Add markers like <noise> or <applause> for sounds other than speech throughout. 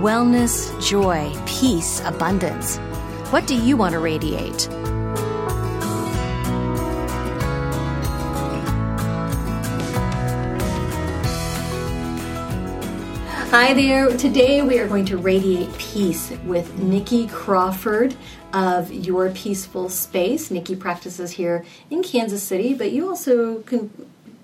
wellness, joy, peace, abundance. What do you want to radiate? Hi there. Today we are going to radiate peace with Nikki Crawford of Your Peaceful Space. Nikki practices here in Kansas City, but you also can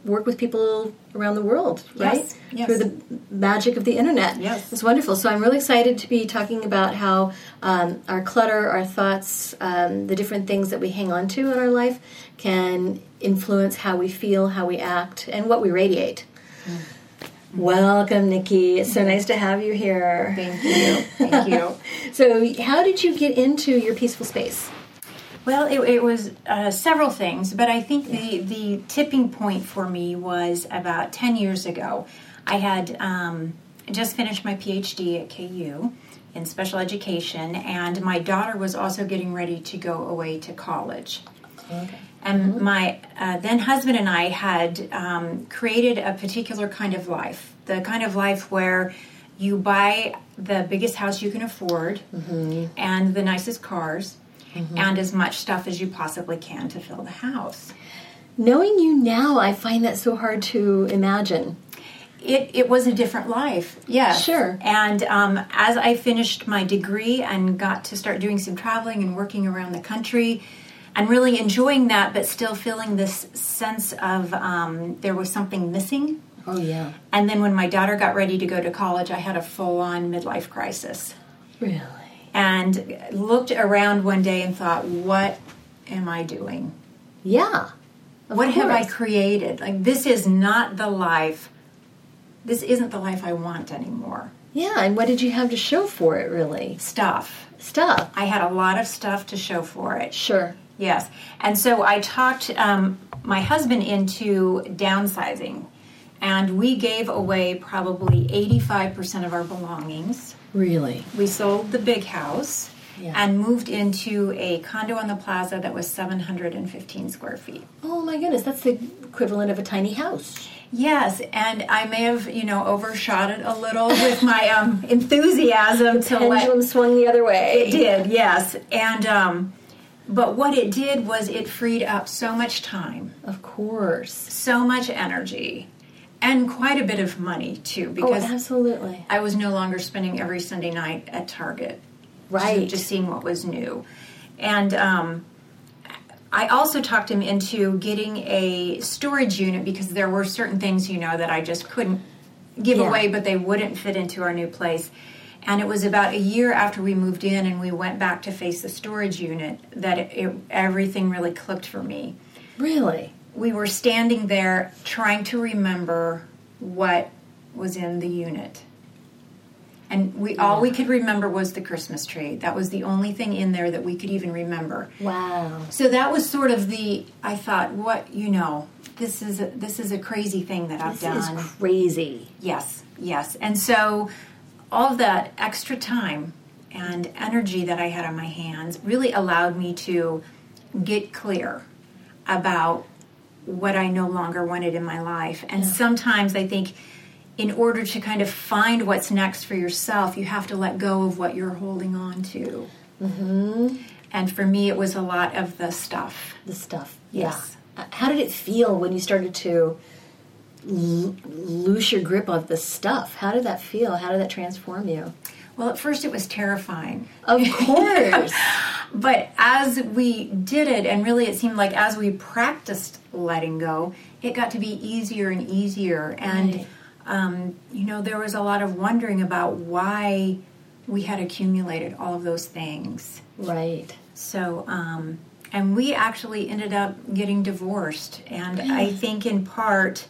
work with people around the world, right? Yes, yes. Through the magic of the internet. Yes. It's wonderful. So I'm really excited to be talking about how um, our clutter, our thoughts, um, the different things that we hang on to in our life can influence how we feel, how we act, and what we radiate. Mm-hmm. Welcome, Nikki. It's so nice to have you here. Thank you. Thank you. <laughs> So, how did you get into your peaceful space? Well, it, it was uh, several things, but I think the, the tipping point for me was about 10 years ago. I had um, just finished my PhD at KU in special education, and my daughter was also getting ready to go away to college. Okay. And my uh, then husband and I had um, created a particular kind of life, the kind of life where you buy the biggest house you can afford and the nicest cars and as much stuff as you possibly can to fill the house. Knowing you now, I find that so hard to imagine. It, it was a different life, yeah. Sure. And um, as I finished my degree and got to start doing some traveling and working around the country, and really enjoying that, but still feeling this sense of um, there was something missing. Oh, yeah. And then when my daughter got ready to go to college, I had a full on midlife crisis. Really? And looked around one day and thought, what am I doing? Yeah. What have I created? Like, this is not the life, this isn't the life I want anymore. Yeah, and what did you have to show for it, really? Stuff. Stuff. I had a lot of stuff to show for it. Sure. Yes. And so I talked um, my husband into downsizing, and we gave away probably 85% of our belongings. Really? We sold the big house Yeah. and moved into a condo on the plaza that was 715 square feet. Oh, my goodness. That's the equivalent of a tiny house. Yes, and I may have, you know, overshot it a little with my <laughs> um, enthusiasm to let Pendulum swung the other way. It did, yes. And um, but what it did was it freed up so much time, Of course. so much energy, and quite a bit of money too, Oh, because absolutely. I was no longer spending every Sunday night at Target, Right. Just, just seeing what was new, and um, I also talked him into getting a storage unit because there were certain things, you know, that I just couldn't give Yeah. away, but they wouldn't fit into our new place. And it was about a year after we moved in and we went back to face the storage unit that it, it, everything really clicked for me. Really? We were standing there trying to remember what was in the unit. And we all we could remember was the Christmas tree. That was the only thing in there that we could even remember. Wow. So that was sort of the I thought, what you know, this is a, this is a crazy thing that I've This is done. crazy. Yes, yes. And so all of that extra time and energy that I had on my hands really allowed me to get clear about what I no longer wanted in my life. And sometimes I think in order to kind of find what's next for yourself, you have to let go of what you're holding on to. Mm-hmm. And for me, it was a lot of the stuff. The stuff. Yes. Yeah. Uh, How did it feel when you started to l- lose your grip of the stuff? How did that feel? How did that transform you? Well, at first it was terrifying. Of <laughs> course. but as we did it, and really it seemed like as we practiced letting go, it got to be easier and easier. And, Right. um, you know, there was a lot of wondering about why we had accumulated all of those things. Right. So, um, and we actually ended up getting divorced. And I think in part,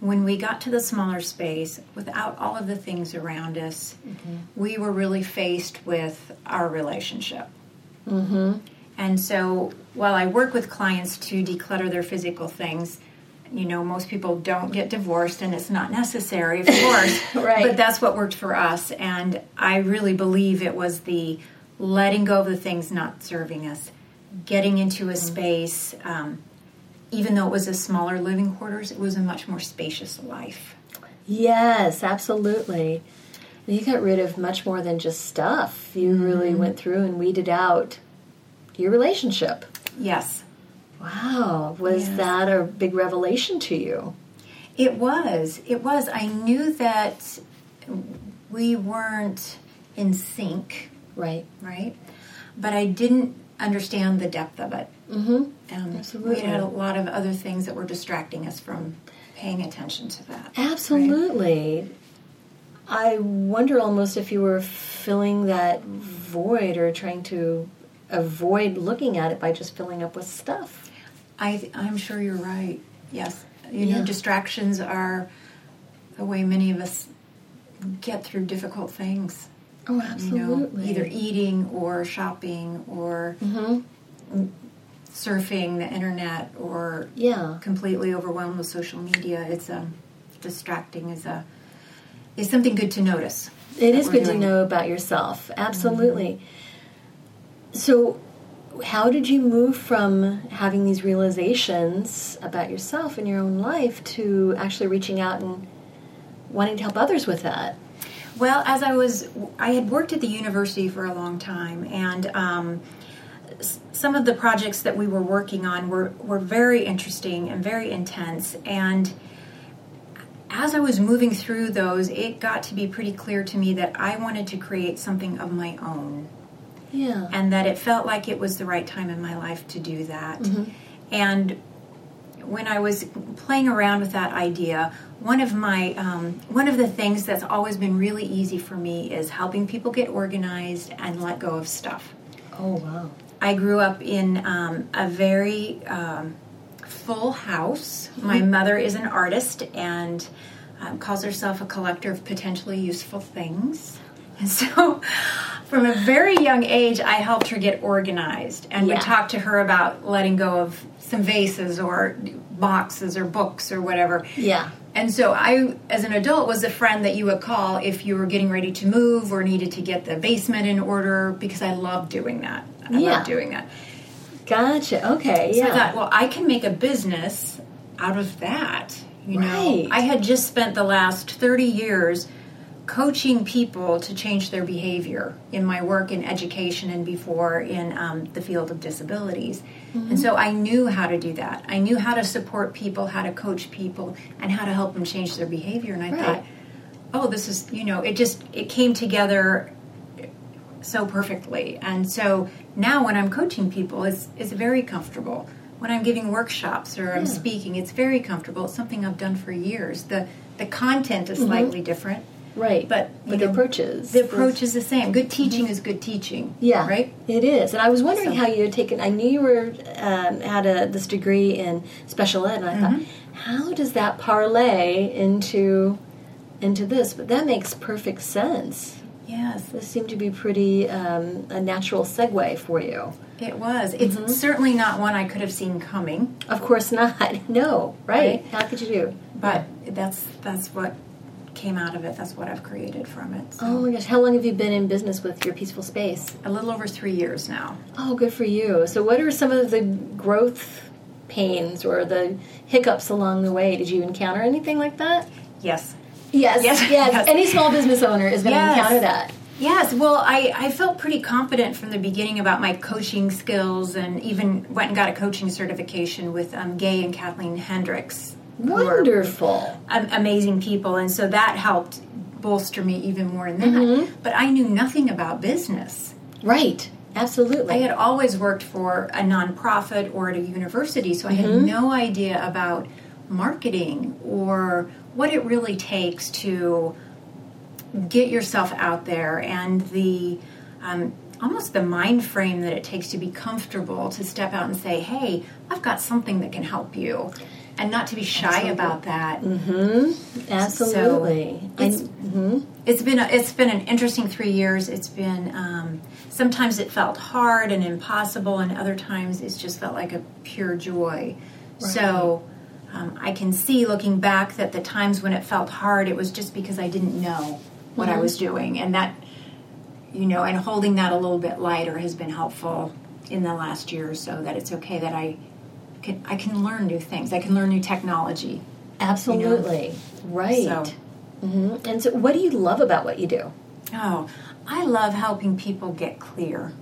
when we got to the smaller space, without all of the things around us, we were really faced with our relationship. Mm-hmm. And so, while I work with clients to declutter their physical things, you know, most people don't get divorced, and it's not necessary, of course. <laughs> Right. But that's what worked for us. And I really believe it was the letting go of the things not serving us, getting into a space. Um, even though it was a smaller living quarters, it was a much more spacious life. Yes, absolutely. You got rid of much more than just stuff. You really went through and weeded out your relationship. Yes, Wow. Was Yes. that a big revelation to you? it was. It was. I knew that we weren't in sync, Right. right? But I didn't understand the depth of it. Mm-hmm. Um, Absolutely. We had a lot of other things that were distracting us from paying attention to that. Absolutely. I wonder almost if you were filling that void or trying to avoid looking at it by just filling up with stuff. I, I'm sure you're right. Yes. You know, distractions are the way many of us get through difficult things. Oh, You absolutely. know, either eating or shopping or Mm-hmm. surfing the internet or Yeah. completely overwhelmed with social media. It's um, distracting is a is something good to notice. It is that is we're good to know about yourself. Absolutely. So, how did you move from having these realizations about yourself and your own life to actually reaching out and wanting to help others with that? Well, as I was, I had worked at the university for a long time, and um, some of the projects that we were working on were, were very interesting and very intense. And as I was moving through those, it got to be pretty clear to me that I wanted to create something of my own. Yeah. and that it felt like it was the right time in my life to do that. Mm-hmm. And when I was playing around with that idea, one of my um, one of the things that's always been really easy for me is helping people get organized and let go of stuff. oh, wow. I grew up in um, a very um, full house. My mother is an artist and um, calls herself a collector of potentially useful things. And <laughs> so, from a very young age, I helped her get organized and Yeah. would talk to her about letting go of some vases or boxes or books or whatever. Yeah. And so I, as an adult, was a friend that you would call if you were getting ready to move or needed to get the basement in order because I love doing that. I Yeah. love doing that. Gotcha. Okay. So yeah. I thought, well, I can make a business out of that. You know, Right. I had just spent the last 30 years coaching people to change their behavior in my work in education and before in um, the field of disabilities. And so I knew how to do that. I knew how to support people, how to coach people, and how to help them change their behavior. And I Right. thought, oh, this is, you know, it just, it came together so perfectly. And so now when I'm coaching people, it's, it's very comfortable. When I'm giving workshops or I'm Yeah. speaking, it's very comfortable. It's something I've done for years. The, the content is slightly different, right. but but the know, approach is the approach is the same. Good teaching is good teaching. Yeah, Right? It is, and I was wondering So- how you had taken. I knew you were um, had a this degree in special ed, and I thought, Mm-hmm. how does that parlay into into this? But that makes perfect sense. Yes, This seemed to be pretty um, a natural segue for you. it was. It's Mm-hmm. certainly not one I could have seen coming, Of course not. <laughs> No, right? Right. How could you do? but that's that's what came out of it. That's what I've created from it. So Oh my gosh, how long have you been in business with your peaceful space? a little over three years now. Oh, good for you. So, what are some of the growth pains or the hiccups along the way? Did you encounter anything like that? Yes. Yes, Yes, <laughs> yes. yes. Any small business owner is going to Yes. encounter that. Yes, well, I, I felt pretty confident from the beginning about my coaching skills and even went and got a coaching certification with um, Gay and Kathleen Hendricks. Wonderful. amazing people, and so that helped bolster me even more in that. Mm-hmm. But I knew nothing about business. Right. Absolutely. I had always worked for a nonprofit or at a university, so I had no idea about marketing or what it really takes to get yourself out there and the um, almost the mind frame that it takes to be comfortable to step out and say, "Hey, I've got something that can help you," and not to be shy about that. Absolutely. It's, and, it's been a, it's been an interesting three years. It's been um, sometimes it felt hard and impossible, and other times it's just felt like a pure joy. So um, I can see looking back that the times when it felt hard, it was just because I didn't know what I was doing, and that you know, and holding that a little bit lighter has been helpful in the last year or so. That it's okay that I can I can learn new things. I can learn new technology. absolutely. Right. So. hmm And so, what do you love about what you do? Oh, I love helping people get clear.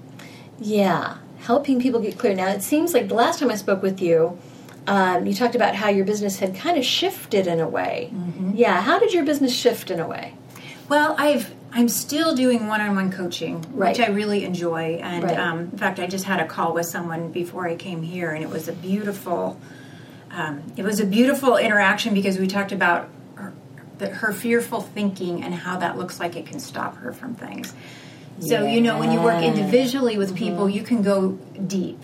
Yeah, helping people get clear. Now, it seems like the last time I spoke with you, um, you talked about how your business had kind of shifted in a way. Mm-hmm. Yeah, how did your business shift in a way? Well, I've I'm still doing one-on-one coaching, Right. which I really enjoy. And Right. um, in fact, I just had a call with someone before I came here, and it was a beautiful. Um, it was a beautiful interaction because we talked about her, her fearful thinking and how that looks like it can stop her from things. So you know, when you work individually with people, you can go deep.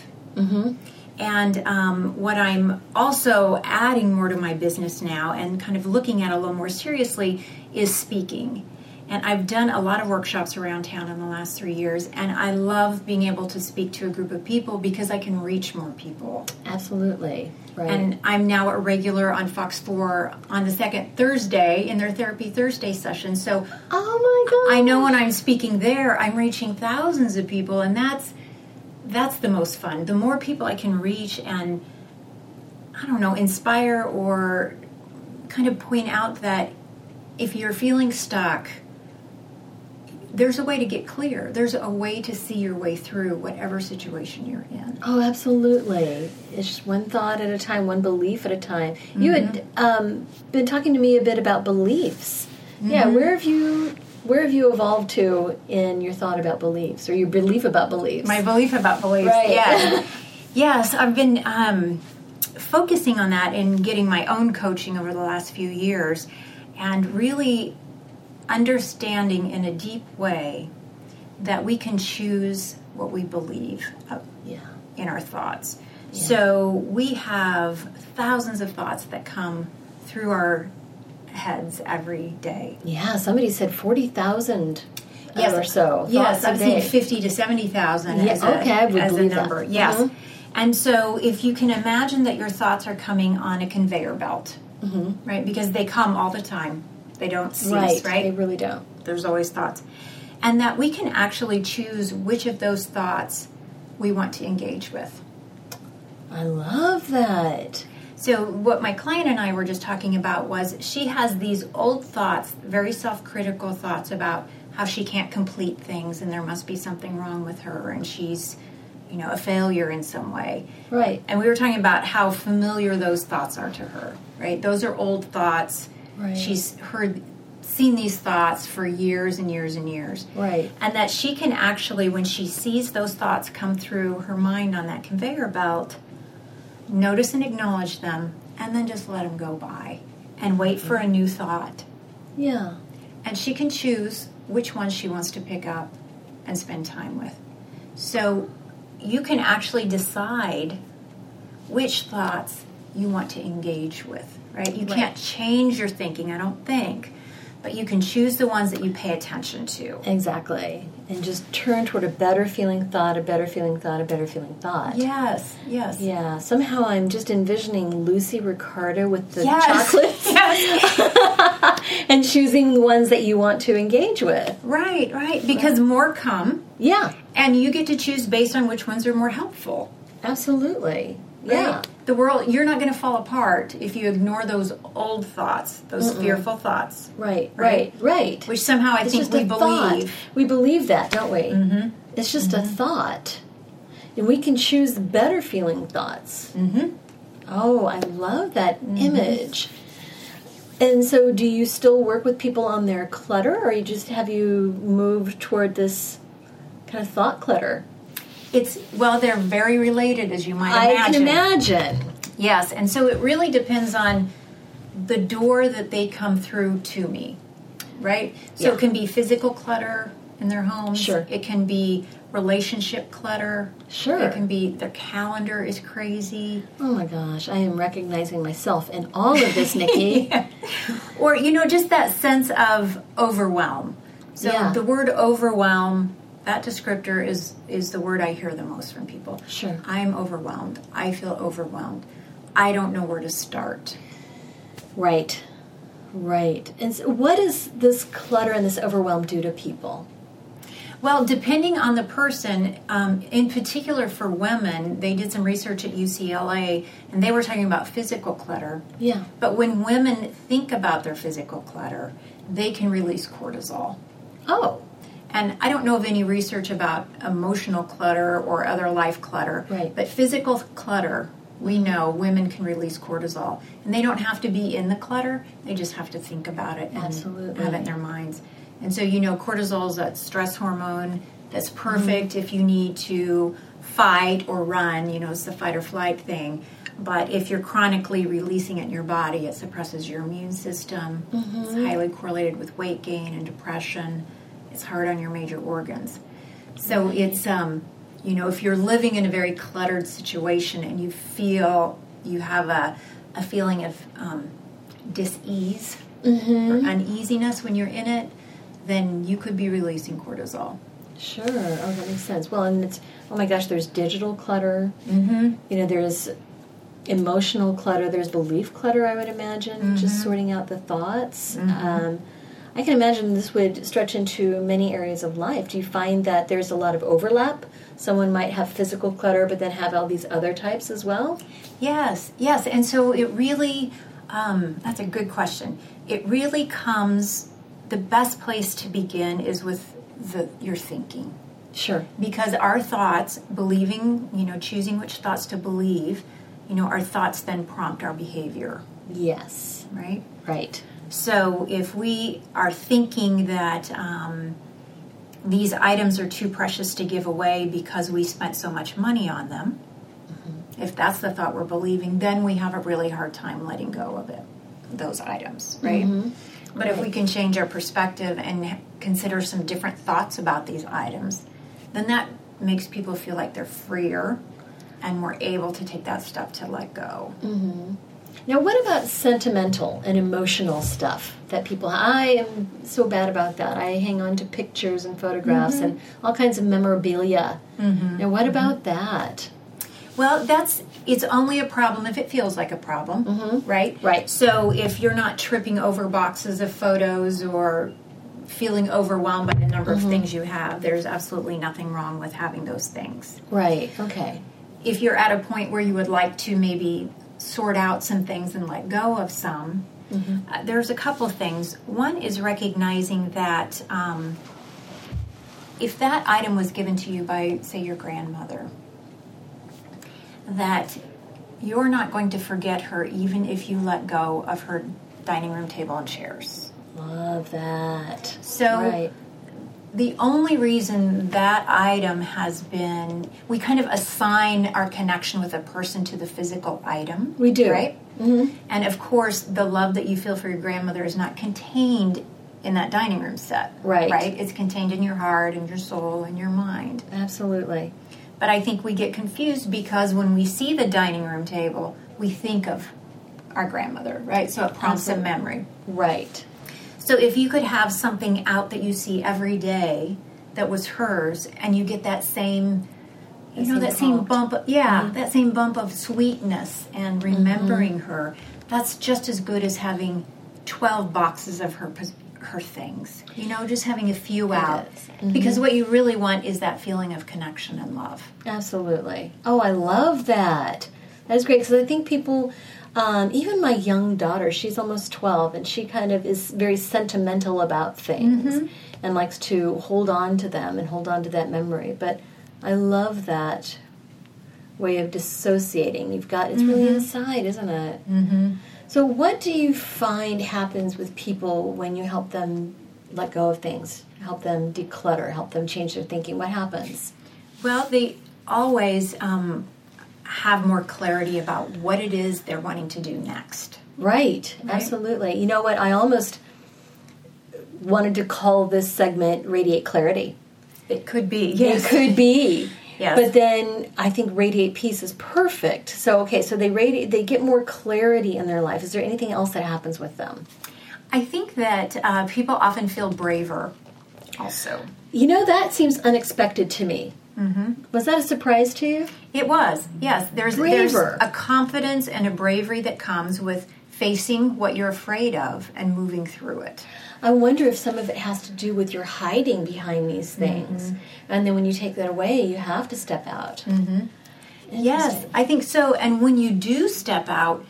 And um, what I'm also adding more to my business now and kind of looking at a little more seriously is speaking. And I've done a lot of workshops around town in the last three years, and I love being able to speak to a group of people because I can reach more people. Absolutely. Right. And I'm now a regular on Fox 4 on the second Thursday in their Therapy Thursday session. So oh my god. I know when I'm speaking there, I'm reaching thousands of people, and that's that's the most fun. The more people I can reach and I don't know, inspire or kind of point out that if you're feeling stuck, there's a way to get clear. There's a way to see your way through whatever situation you're in. Oh, absolutely. It's just one thought at a time, one belief at a time. You had Mm-hmm. um, been talking to me a bit about beliefs. Yeah, Mm-hmm. where have you where have you evolved to in your thought about beliefs or your belief about beliefs? My belief about beliefs. Right. Yeah. <laughs> yes, I've been um, focusing on that and getting my own coaching over the last few years and really understanding in a deep way that we can choose what we believe yeah. in our thoughts. So we have thousands of thoughts that come through our heads every day. Yeah, somebody said 40,000 yes, or so. Yes, thoughts a I've seen fifty to seventy thousand Yeah, as a, okay, would as a believe that. number. Yes, Mhm. and so if you can imagine that your thoughts are coming on a conveyor belt, right? Because they come all the time; they don't cease, Right, right? they really don't. There's always thoughts, and that we can actually choose which of those thoughts we want to engage with. I love that. So, what my client and I were just talking about was she has these old thoughts, very self critical thoughts about how she can't complete things and there must be something wrong with her and she's, you know, a failure in some way. Right. And we were talking about how familiar those thoughts are to her, right? Those are old thoughts. Right. She's heard, seen these thoughts for years and years and years. Right. And that she can actually, when she sees those thoughts come through her mind on that conveyor belt, notice and acknowledge them, and then just let them go by and wait for a new thought. Yeah. And she can choose which ones she wants to pick up and spend time with. So you can actually decide which thoughts you want to engage with, right? You Right. can't change your thinking, I don't think, but you can choose the ones that you pay attention to. Exactly. And just turn toward a better feeling thought, a better feeling thought, a better feeling thought. Yes, yes. Yeah, somehow I'm just envisioning Lucy Ricardo with the Yes. chocolates <laughs> Yes. <laughs> and choosing the ones that you want to engage with. right, right. Because more come, Yeah, and you get to choose based on which ones are more helpful. absolutely. Right? Yeah. The world, you're not going to fall apart if you ignore those old thoughts, those fearful thoughts, Right, Right. right, which somehow I it's think we a thought. believe. We believe that, don't we? Mm-hmm. It's just a thought. And we can choose better feeling thoughts. Mm-hmm. Oh, I love that image. And so, do you still work with people on their clutter, or you just have you moved toward this kind of thought clutter? It's well, they're very related, as you might imagine. I can imagine. Yes, and so it really depends on the door that they come through to me, right? So Yeah. it can be physical clutter in their homes. Sure. It can be relationship clutter. Sure. It can be their calendar is crazy. Oh my gosh, I am recognizing myself in all of this, Nikki. <laughs> Or, you know, just that sense of overwhelm. So Yeah. the word overwhelm, that descriptor is is the word I hear the most from people. Sure. I'm overwhelmed. I feel overwhelmed. I don't know where to start. Right, right. And so what does this clutter and this overwhelm do to people? Well, depending on the person, um, in particular for women, they did some research at UCLA and they were talking about physical clutter. Yeah. But when women think about their physical clutter, they can release cortisol. Oh, And I don't know of any research about emotional clutter or other life clutter. Right. But physical clutter, we know women can release cortisol. And they don't have to be in the clutter, they just have to think about it and Absolutely. have it in their minds. And so, you know, cortisol is that stress hormone that's Mm-hmm. perfect if you need to fight or run, you know, it's the fight or flight thing. But if you're chronically releasing it in your body, it suppresses your immune system. Mm-hmm. It's highly correlated with weight gain and depression. It's hard on your major organs. So it's um, you know, if you're living in a very cluttered situation and you feel you have a, a feeling of um, dis-ease or uneasiness when you're in it, then you could be releasing cortisol. sure. Oh, that makes sense. Well, and it's, oh my gosh, there's digital clutter. Mm-hmm. You know, there's emotional clutter, there's belief clutter, I would imagine, just sorting out the thoughts. Um, I can imagine this would stretch into many areas of life. Do you find that there's a lot of overlap? Someone might have physical clutter, but then have all these other types as well? Yes, yes. And so it really, um, that's a good question. It really comes, the best place to begin is with the, your thinking. Sure. Because our thoughts, believing, you know, choosing which thoughts to believe, you know, our thoughts then prompt our behavior, Yes. right? Right. So if we are thinking that um, these items are too precious to give away because we spent so much money on them, mm-hmm. if that's the thought we're believing, then we have a really hard time letting go of it, those items, right? Mm-hmm. But if we can change our perspective and consider some different thoughts about these items, then that makes people feel like they're freer and more able to take that step to let go. Mm-hmm. Now, what about sentimental and emotional stuff that people? I am so bad about that. I hang on to pictures and photographs Mm-hmm. and all kinds of memorabilia. Mm-hmm. Now, what mm-hmm. about that? Well, that's it's only a problem if it feels like a problem, mm-hmm. right? Right. So if you're not tripping over boxes of photos or feeling overwhelmed by the number of things you have, there's absolutely nothing wrong with having those things. Right. Okay. If you're at a point where you would like to maybe sort out some things and let go of some, uh, there's a couple things. One is recognizing that um, if that item was given to you by, say, your grandmother, that you're not going to forget her even if you let go of her dining room table and chairs. Love that. So right. The only reason that item has been we kind of assign our connection with a person to the physical item. We do. Right? Mm-hmm. And of course, the love that you feel for your grandmother is not contained in that dining room set. Right. Right? It's contained in your heart and your soul and your mind. Absolutely. But I think we get confused because when we see the dining room table, we think of our grandmother, right? So it prompts a memory. Right. So if you could have something out that you see every day that was hers, and you get that same, you know, that same bump, of, yeah, mm-hmm. that same bump of sweetness and mm-hmm. remembering her, that's just as good as having twelve boxes of her her things. You know, just having a few out, is. Mm-hmm. because what you really want is that feeling of connection and love. Absolutely. Oh, I love that. That is great because I think people, um, even my young daughter, she's almost 12, and she kind of is very sentimental about things and likes to hold on to them and hold on to that memory. But I love that way of dissociating. You've got, it's really inside, isn't it? Mm-hmm. So, what do you find happens with people when you help them let go of things, help them declutter, help them change their thinking? What happens? Well, they always um, have more clarity about what it is they're wanting to do next. Right, absolutely. You know what? I almost wanted to call this segment Radiate Clarity. It could be. It could be. Yes. But then I think Radiate Peace is perfect. So okay, so they radiate they get more clarity in their life. Is there anything else that happens with them? I think that uh, people often feel braver also. You know, that seems unexpected to me. Mm-hmm. Was that a surprise to you? It was, yes. There's, there's a confidence and a bravery that comes with facing what you're afraid of and moving through it. I wonder if some of it has to do with your hiding behind these things. And then when you take that away, you have to step out. Mm-hmm. Yes, I think so. And when you do step out,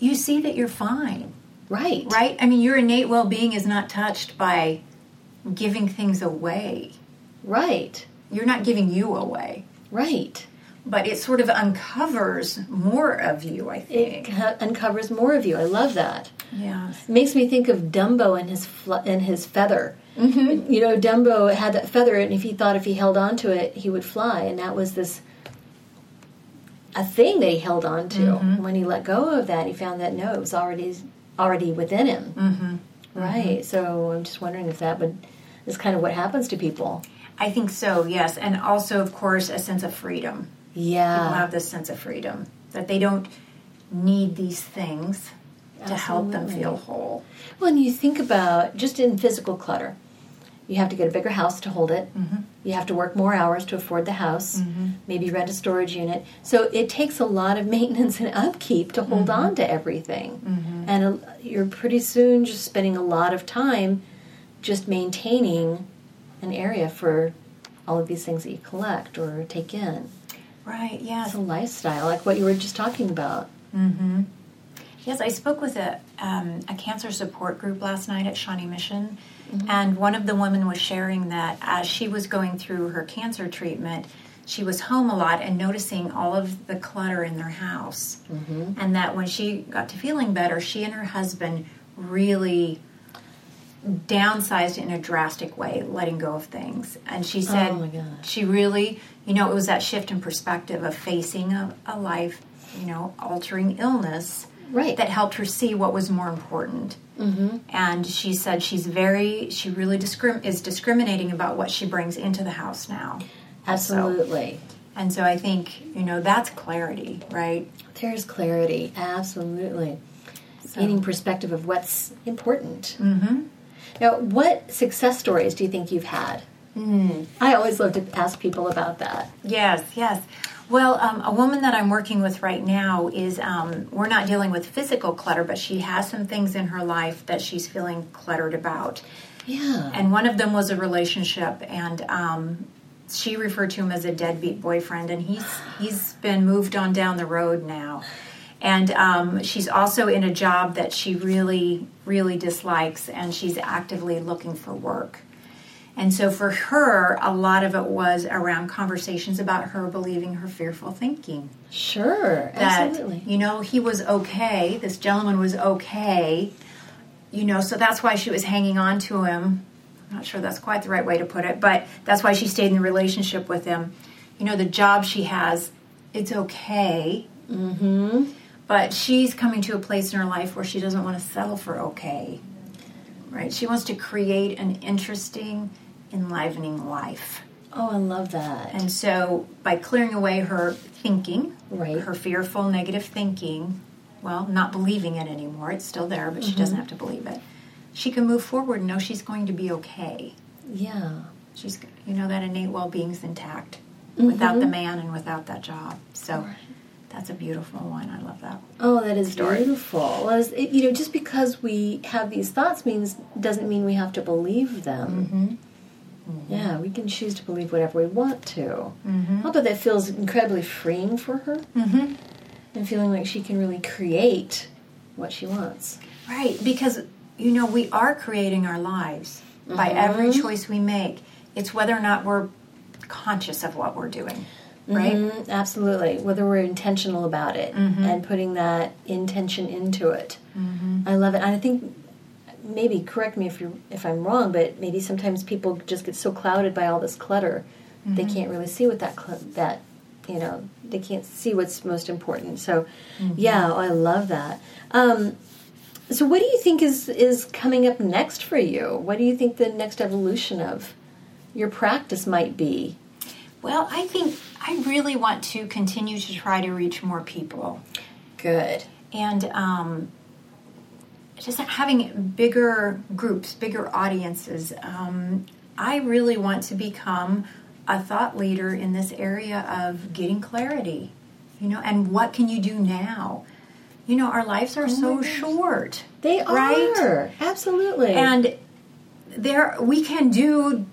you see that you're fine, Right. right? I mean, your innate well being is not touched by giving things away. Right. You're not giving you away, Right. but it sort of uncovers more of you, I It think. ca- uncovers more of you. I love that. It makes me think of Dumbo and his fl- and his feather. Mm-hmm. You know, Dumbo had that feather, and if he thought if he held on to it, he would fly, and that was this a thing that he held on to. When he let go of that, he found that no, it was already already within him. Mm-hmm. Right. So I'm just wondering if that would is kind of what happens to people. I think so, yes. And also, of course, a sense of freedom. Yeah. People have this sense of freedom that they don't need these things to help them feel whole. When you think about just in physical clutter, you have to get a bigger house to hold it. Mm-hmm. You have to work more hours to afford the house. Maybe rent a storage unit. So it takes a lot of <laughs> maintenance and upkeep to hold Mm-hmm. on to everything. And uh, you're pretty soon just spending a lot of time just maintaining an area for all of these things that you collect or take in. Right, yeah. It's a lifestyle, like what you were just talking about. Mm-hmm. Yes, I spoke with a, um, a cancer support group last night at Shawnee Mission, and one of the women was sharing that as she was going through her cancer treatment, she was home a lot and noticing all of the clutter in their house. And that when she got to feeling better, she and her husband really downsized in a drastic way, letting go of things. And she said Oh she really, you know, it was that shift in perspective of facing a, a life, you know, altering illness Right. that helped her see what was more important. Mm-hmm. And she said she's very, she really discrim- is discriminating about what she brings into the house now. Absolutely. And so I think, you know, that's clarity, right? There's clarity, absolutely. Gaining perspective of what's important. Mm-hmm. Now, what success stories do you think you've had? Mm. I always love to ask people about that. Yes, yes. Well, um, a woman that I'm working with right now is, um, we're not dealing with physical clutter, but she has some things in her life that she's feeling cluttered about. Yeah. And one of them was a relationship, and um, she referred to him as a deadbeat boyfriend, and he's he's been moved on down the road now. And um, she's also in a job that she really, really dislikes, and she's actively looking for work. And so for her, a lot of it was around conversations about her believing her fearful thinking. Sure, That, absolutely. you know, he was okay, this gentleman was okay, you know, so that's why she was hanging on to him. I'm not sure that's quite the right way to put it, but that's why she stayed in the relationship with him. You know, the job she has, it's okay. Mm-hmm. But she's coming to a place in her life where she doesn't want to settle for okay. Right? She wants to create an interesting, enlivening life. Oh, I love that. And so, by clearing away her thinking, Right. her fearful, negative thinking, well, not believing it anymore, it's still there, but she Mm-hmm. doesn't have to believe it. She can move forward and know she's going to be okay. yeah. She's, you know, that innate well being's intact Mm-hmm. without the man and without that job. So, that's a beautiful one. I love that. Oh, that is Story. beautiful. Well, it, you know, just because we have these thoughts means doesn't mean we have to believe them. Mm-hmm. Mm-hmm. Yeah, we can choose to believe whatever we want to. Mm-hmm. How about that feels incredibly freeing for her, mm-hmm. and feeling like she can really create what she wants. Right, because you know we are creating our lives by every choice we make. It's whether or not we're conscious of what we're doing, right? Mm, absolutely, whether we're intentional about it and putting that intention into it. I love it. And I think maybe correct me if you if I'm wrong, but maybe sometimes people just get so clouded by all this clutter they can't really see what that cl- that you know they can't see what's most important. So, yeah, I love that. Um, so, what do you think is is coming up next for you? What do you think the next evolution of your practice might be? Well, I think I really want to continue to try to reach more people. Good. And um, just having bigger groups, bigger audiences. Um, I really want to become a thought leader in this area of getting clarity, you know, and what can you do now? You know, our lives are so short. They right? are absolutely. And there we can do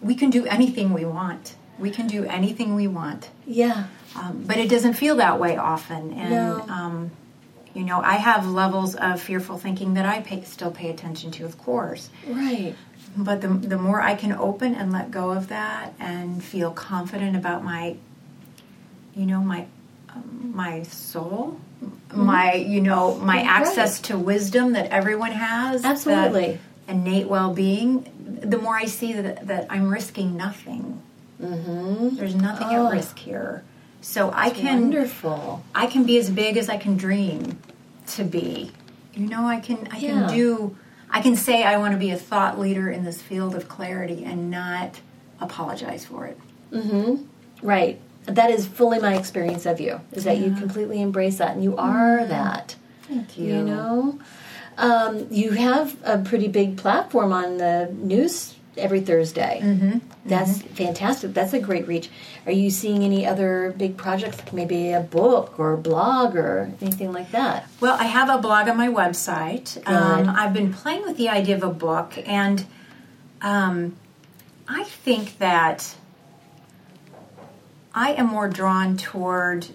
we can do anything we want. We can do anything we want. yeah, Um, but it doesn't feel that way often. And, No. um, you know, I have levels of fearful thinking that I pay, still pay attention to, of course. right. But the, the more I can open and let go of that and feel confident about my, you know, my, um, my soul, my, you know, my Right. access to wisdom that everyone has, Absolutely. innate well-being, the more I see that, that I'm risking nothing. Mm-hmm. There's nothing Oh. at risk here. So I can Wonderful. I can be as big as I can dream to be. You know, I can I Yeah. can do I can say I want to be a thought leader in this field of clarity and not apologize for it. Mm-hmm. Right. That is fully my experience of you. Is that you completely embrace that, and you are that. Thank You know, um, you have a pretty big platform on the news every Thursday. Mm-hmm. That's fantastic. That's a great reach. Are you seeing any other big projects, like maybe a book or a blog or anything like that? Well, I have a blog on my website. Um, I've been playing with the idea of a book, and um, I think that I am more drawn toward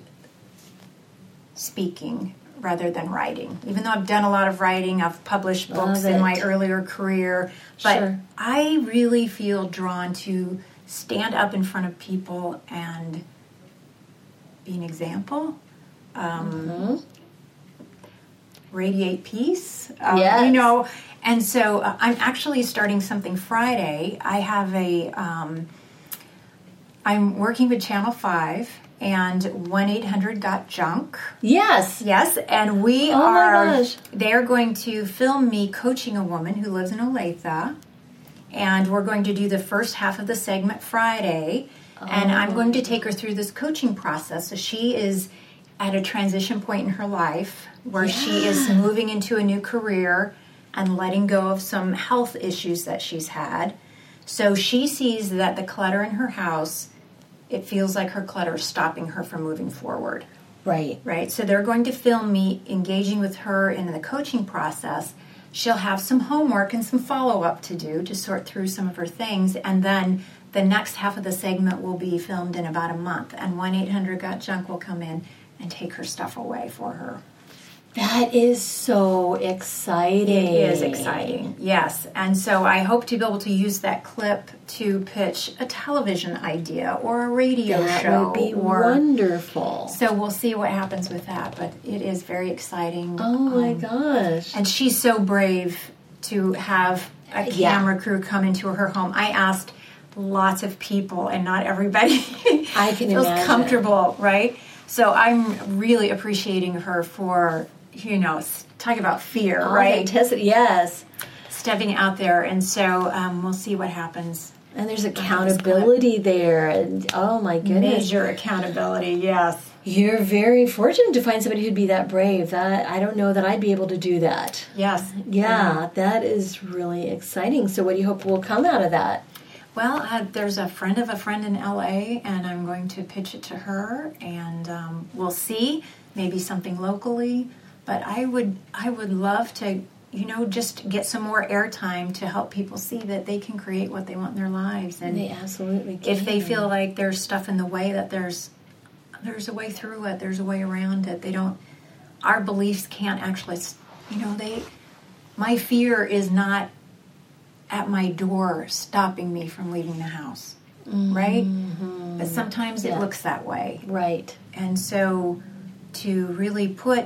speaking rather than writing. Even though I've done a lot of writing, I've published books in my earlier career, but Sure. I really feel drawn to stand up in front of people and be an example. Um, Radiate peace, um, Yes. you know, and so uh, I'm actually starting something Friday. I have a, um, I'm working with Channel Five and one eight hundred got junk. Yes. Yes, and we Oh my are. gosh. They are going to film me coaching a woman who lives in Olathe, and we're going to do the first half of the segment Friday, and I'm going to take her through this coaching process. So she is at a transition point in her life where she is moving into a new career and letting go of some health issues that she's had. So she sees that the clutter in her house, it feels like her clutter is stopping her from moving forward Right. right? So they're going to film me engaging with her in the coaching process. She'll have some homework and some follow up to do to sort through some of her things, and then the next half of the segment will be filmed in about a month, and 1 800 Got Junk will come in and take her stuff away for her. That is so exciting. It is exciting, yes. And so I hope to be able to use that clip to pitch a television idea or a radio That show would be or wonderful. so we'll see what happens with that, but it is very exciting. Oh my Um, gosh. And she's so brave to have a Yeah. camera crew come into her home. I asked lots of people, and not everybody <laughs> I can feels imagine. comfortable, right? So I'm really appreciating her for, you know, talk about fear, right? Authenticity, yes. Stepping out there, and so um, we'll see what happens. And there's accountability there. And oh my goodness. Major accountability, yes. You're very fortunate to find somebody who'd be that brave. That I don't know that I'd be able to do that. Yes. Yeah, that is really exciting. So, what do you hope will come out of that? Well, uh, there's a friend of a friend in LA, and I'm going to pitch it to her, and um, we'll see. Maybe something locally, but I would I would love to, you know, just get some more airtime to help people see that they can create what they want in their lives, and They absolutely can. if they feel like there's stuff in the way, that there's there's a way through it. There's a way around it. They don't. Our beliefs can't actually, you know, they. My fear is not at my door stopping me from leaving the house, right? Mm-hmm. But sometimes it looks that way, right. and so to really put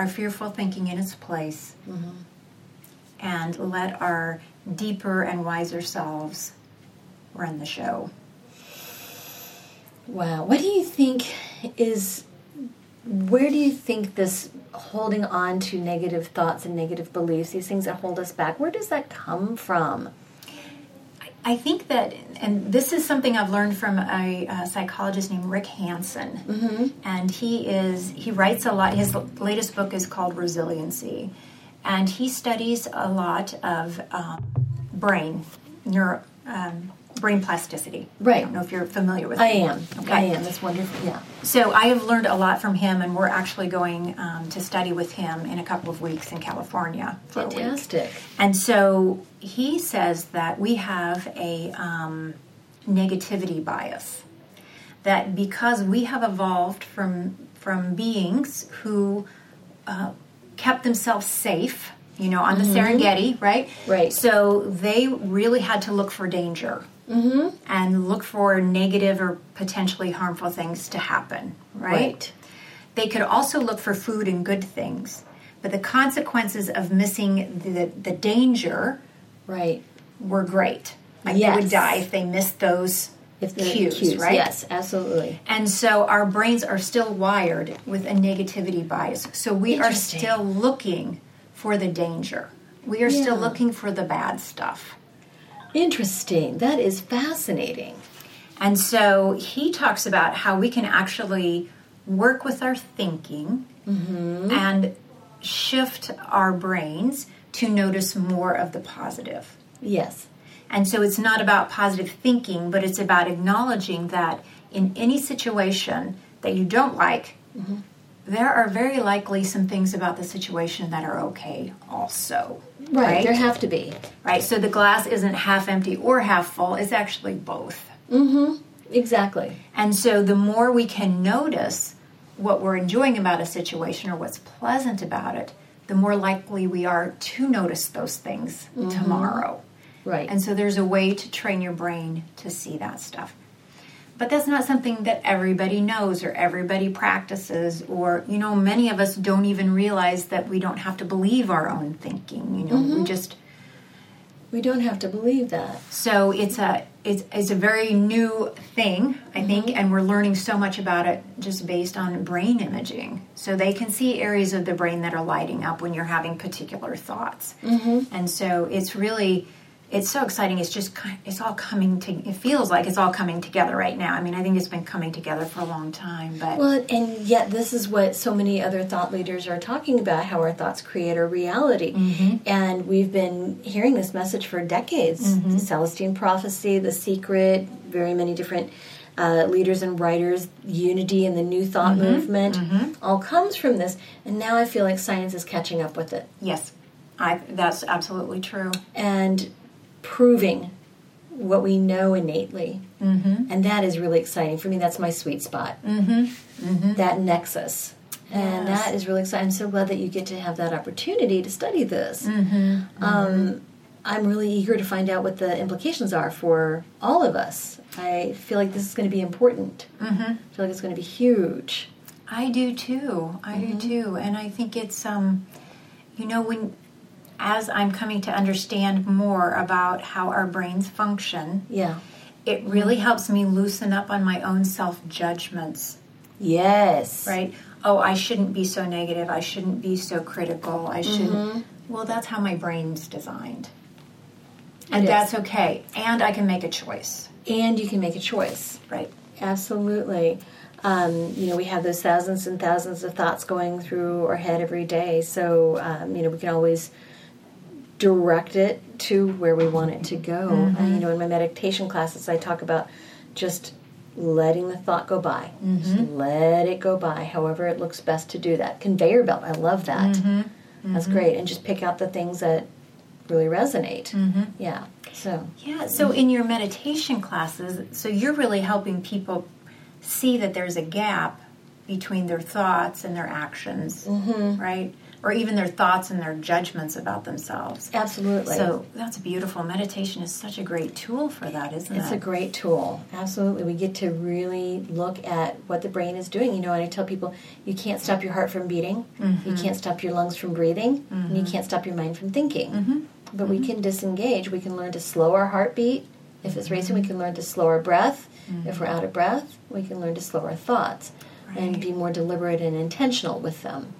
our fearful thinking in its place mm-hmm. and let our deeper and wiser selves run the show. Wow. What do you think is, where do you think this holding on to negative thoughts and negative beliefs, these things that hold us back, where does that come from? I think that, and this is something I've learned from a, a psychologist named Rick Hanson, mm-hmm. and he is he writes a lot. His latest book is called Resiliency, and he studies a lot of um, brain neuro. Um, brain plasticity. Right. I don't know if you're familiar with I am. Okay. I am. That's wonderful. Yeah. So I have learned a lot from him, and we're actually going um, to study with him in a couple of weeks in California. For Fantastic. And so he says that we have a um, negativity bias. That because we have evolved from from beings who uh, kept themselves safe, you know, on the mm-hmm. Serengeti, right? Right. So they really had to look for danger mm-hmm. and look for negative or potentially harmful things to happen, right? right? They could also look for food and good things, but the consequences of missing the, the danger right. were great. Like yes. they would die if they missed those if cues, cues, right? Yes, absolutely. And so our brains are still wired with a negativity bias. So we are still looking for the danger. We are yeah. still looking for the bad stuff. Interesting. That is fascinating. And so he talks about how we can actually work with our thinking mm-hmm. and shift our brains to notice more of the positive. Yes. And so it's not about positive thinking, but it's about acknowledging that in any situation that you don't like, mm-hmm. There are very likely some things about the situation that are okay also. Right, right, there have to be. Right, so the glass isn't half empty or half full, it's actually both. Mm-hmm, exactly. And so the more we can notice what we're enjoying about a situation or what's pleasant about it, the more likely we are to notice those things mm-hmm. tomorrow. Right. And so there's a way to train your brain to see that stuff. But that's not something that everybody knows or everybody practices, or, you know, many of us don't even realize that we don't have to believe our own thinking. You know, mm-hmm. we just. We don't have to believe that. So it's a it's, it's a very new thing, I think, mm-hmm. and we're learning so much about it just based on brain imaging. So they can see areas of the brain that are lighting up when you're having particular thoughts, mm-hmm. and so it's really it's so exciting. It's just it's all coming to. It feels like it's all coming together right now. I mean, I think it's been coming together for a long time, but well, and yet this is what so many other thought leaders are talking about: how our thoughts create our reality. Mm-hmm. And we've been hearing this message for decades: mm-hmm. Celestine prophecy, the secret, very many different. Uh, leaders and writers, unity and the new thought mm-hmm. movement, mm-hmm. all comes from this. And now I feel like science is catching up with it. Yes, I, that's absolutely true. And proving what we know innately. Mm-hmm. And that is really exciting. For me, that's my sweet spot. Mm-hmm. Mm-hmm. That nexus. And yes. that is really exciting. I'm so glad that you get to have that opportunity to study this. Mm-hmm. Um, I'm really eager to find out what the implications are for all of us. I feel like this is going to be important. Mm-hmm. I feel like it's going to be huge. I do too. I do mm-hmm. too. And I think it's, um, you know, when as I'm coming to understand more about how our brains function, yeah, it really helps me loosen up on my own self judgments. Yes. Right? Oh, I shouldn't be so negative. I shouldn't be so critical. I shouldn't. Mm-hmm. Well, that's how my brain's designed. And that's okay. And I can make a choice. And you can make a choice. Right. Absolutely. Um, you know, we have those thousands and thousands of thoughts going through our head every day. So, um, you know, we can always direct it to where we want it to go. Mm-hmm. And, you know, in my meditation classes, I talk about just letting the thought go by. Mm-hmm. let it go by, however it looks best to do that. Conveyor belt, I love that. Mm-hmm. That's mm-hmm. great. And just pick out the things that really resonate. Mm-hmm. Yeah. So. Yeah. So in your meditation classes, so you're really helping people see that there's a gap between their thoughts and their actions, mm-hmm. right? Or even their thoughts and their judgments about themselves. Absolutely. So that's beautiful. Meditation is such a great tool for that, isn't it's it? It's a great tool. Absolutely. We get to really look at what the brain is doing. You know, and I tell people you can't stop your heart from beating, mm-hmm. you can't stop your lungs from breathing, mm-hmm. and you mm-hmm. can't stop your mind from thinking. Mm-hmm. But we mm-hmm. can disengage. We can learn to slow our heartbeat If it's racing, we can learn to slow our breath. Mm-hmm. If we're out of breath, we can learn to slow our thoughts and be more deliberate and intentional with them.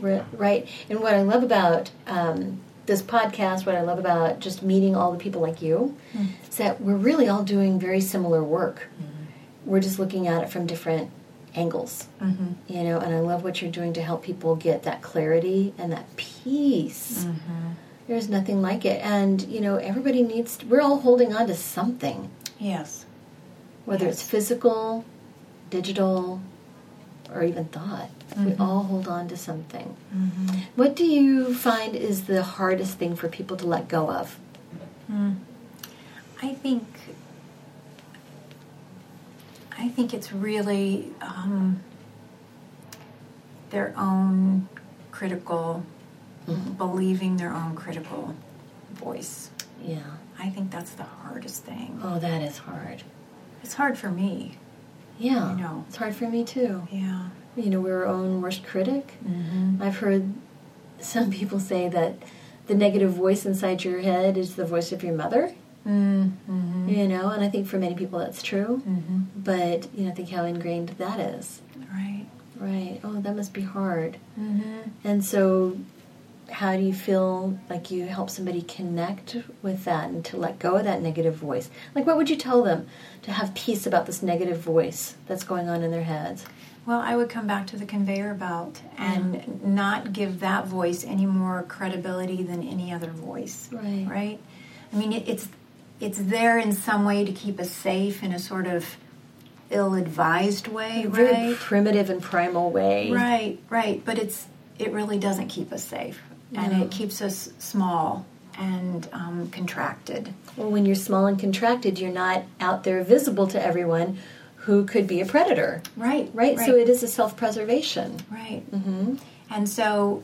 Ri- Right. And what I love about um, this podcast, what I love about just meeting all the people like you, Mm. is that we're really all doing very similar work. Mm-hmm. We're just looking at it from different angles. Mm-hmm. You know, and I love what you're doing to help people get that clarity and that peace. Mm-hmm. There's nothing like it. And, you know, everybody needs, we're all holding on to something, Yes. whether it's physical, digital, or even thought. We mm-hmm. all hold on to something. Mm-hmm. What do you find is the hardest thing for people to let go of? Hmm. I think I think it's really um, their own critical, mm-hmm. believing their own critical voice. Yeah. I think that's the hardest thing. Oh, that is hard. It's hard for me. Yeah. I know. It's hard for me too. Yeah. You know, we're our own worst critic. Mm-hmm. I've heard some people say that the negative voice inside your head is the voice of your mother. Mm-hmm. You know, and I think for many people that's true. Mm-hmm. But you know, think how ingrained that is. Right. Right. Oh, that must be hard. Mm-hmm. And so, how do you feel like you help somebody connect with that and to let go of that negative voice? Like, what would you tell them to have peace about this negative voice that's going on in their heads? Well, I would come back to the conveyor belt and not give that voice any more credibility than any other voice. Right. Right. I mean, it, it's it's there in some way to keep us safe in a sort of ill-advised way, A very right? primitive and primal way. Right, right. But it's it really doesn't keep us safe, and No. it keeps us small and um, contracted. Well, when you're small and contracted, you're not out there visible to everyone who could be a predator. Right, Right? So it is a self preservation. right. Mm-hmm. And so,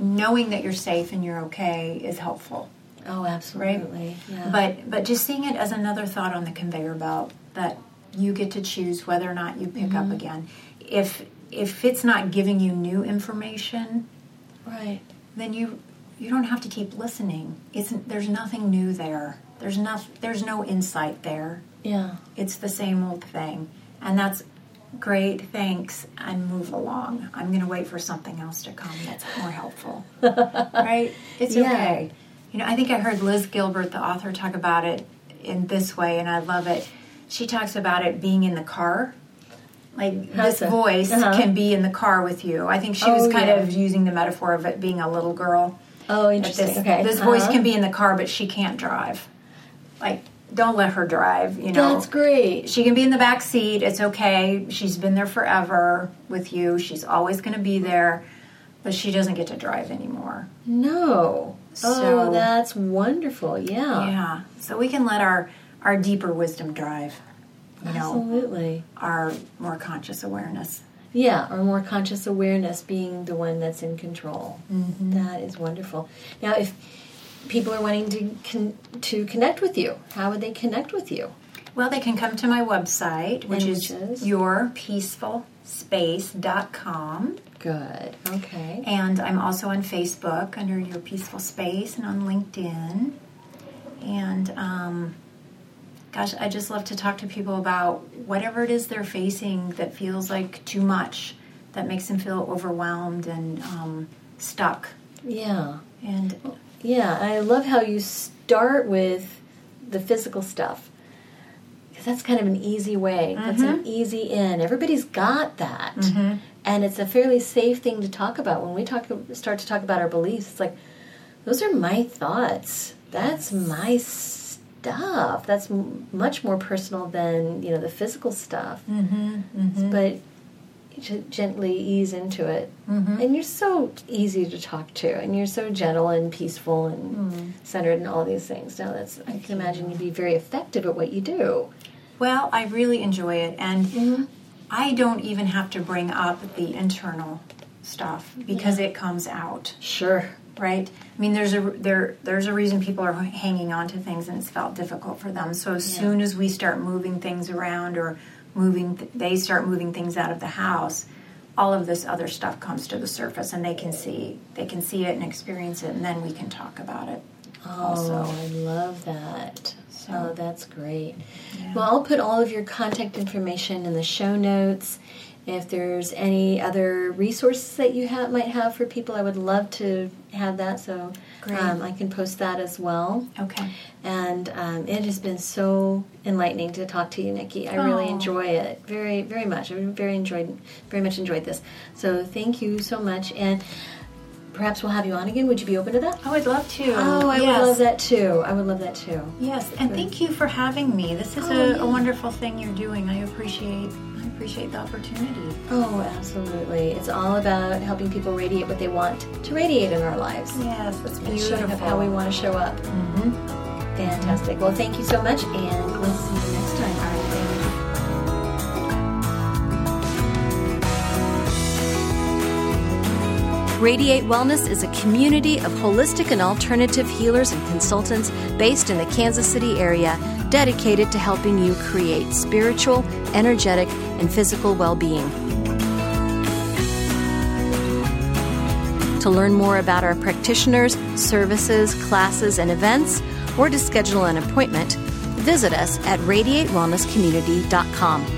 knowing that you're safe and you're okay is helpful. Oh, absolutely. Yeah. But but just seeing it as another thought on the conveyor belt that you get to choose whether or not you pick up again. If if it's not giving you new information, right. Then you you don't have to keep listening. It's there's nothing new there. There's no there's no insight there. Yeah. It's the same old thing, and that's great. Thanks, and move along. I'm going to wait for something else to come that's more helpful. <laughs> right? It's Yeah. okay. You know, I think I heard Liz Gilbert, the author, talk about it in this way, and I love it. She talks about it being in the car. Like this that? voice Uh-huh. can be in the car with you. I think she Oh, was kind yeah. of using the metaphor of it being a little girl. Oh, interesting. This, okay. this voice Uh-huh. can be in the car, but she can't drive. Like, don't let her drive. You know, That's great. she can be in the back seat. It's okay. She's been there forever with you. She's always going to be there, but she doesn't get to drive anymore. No. So- oh, that's wonderful. Yeah. Yeah. So we can let our our deeper wisdom drive. You know, Absolutely. our more conscious awareness. Yeah, or more conscious awareness being the one that's in control. That is wonderful. Now, if people are wanting to con- to connect with you, how would they connect with you? Well, they can come to my website, which is, is? yourpeacefulspace.com. Good. Okay. And I'm also on Facebook under Your Peaceful Space and on LinkedIn. And um, gosh, I just love to talk to people about whatever it is they're facing that feels like too much, that makes them feel overwhelmed and um, stuck. Yeah. And Yeah, I love how you start with the physical stuff. Because that's kind of an easy way. That's an easy in. Everybody's got that. And it's a fairly safe thing to talk about. When we talk start to talk about our beliefs, it's like those are my thoughts. That's my stuff. That's m- much more personal than, you know, the physical stuff. Mm-hmm, mm-hmm. But you should gently ease into it. Mm-hmm. And you're so easy to talk to, and you're so gentle and peaceful and mm. centered and all these things. Now, that's I can imagine you'd be very effective at what you do. well, I really enjoy it. And I don't even have to bring up the internal stuff because it comes out. Sure. Right? I mean, there's a there there's a reason people are hanging on to things, and it's felt difficult for them. So as soon as we start moving things around or moving, th- they start moving things out of the house. All of this other stuff comes to the surface, and they can see they can see it and experience it, and then we can talk about it. Oh, Also. I love that. So So. Oh, that's great. Yeah. Well, I'll put all of your contact information in the show notes. If there's any other resources that you have, might have for people, I would love to have that. So um, I can post that as well. Okay. And um, it has been so enlightening to talk to you, Nikki. I really enjoy it very, very much. I very enjoyed, very much enjoyed this. So thank you so much. And perhaps we'll have you on again. Would you be open to that? I would love to. Oh, I yes. would love that too. I would love that too. Yes, and thank you for having me. This is oh, a, yeah. a, wonderful thing you're doing. I appreciate appreciate the opportunity. Oh, absolutely. It's all about helping people radiate what they want to radiate in our lives. Yes, that's beautiful. And how we want to show up. Mm-hmm. Fantastic. Well, thank you so much, and we'll see you next time. Radiate Wellness is a community of holistic and alternative healers and consultants based in the Kansas City area dedicated to helping you create spiritual, energetic, and physical well being. To learn more about our practitioners, services, classes, and events, or to schedule an appointment, visit us at radiatewellnesscommunity.com.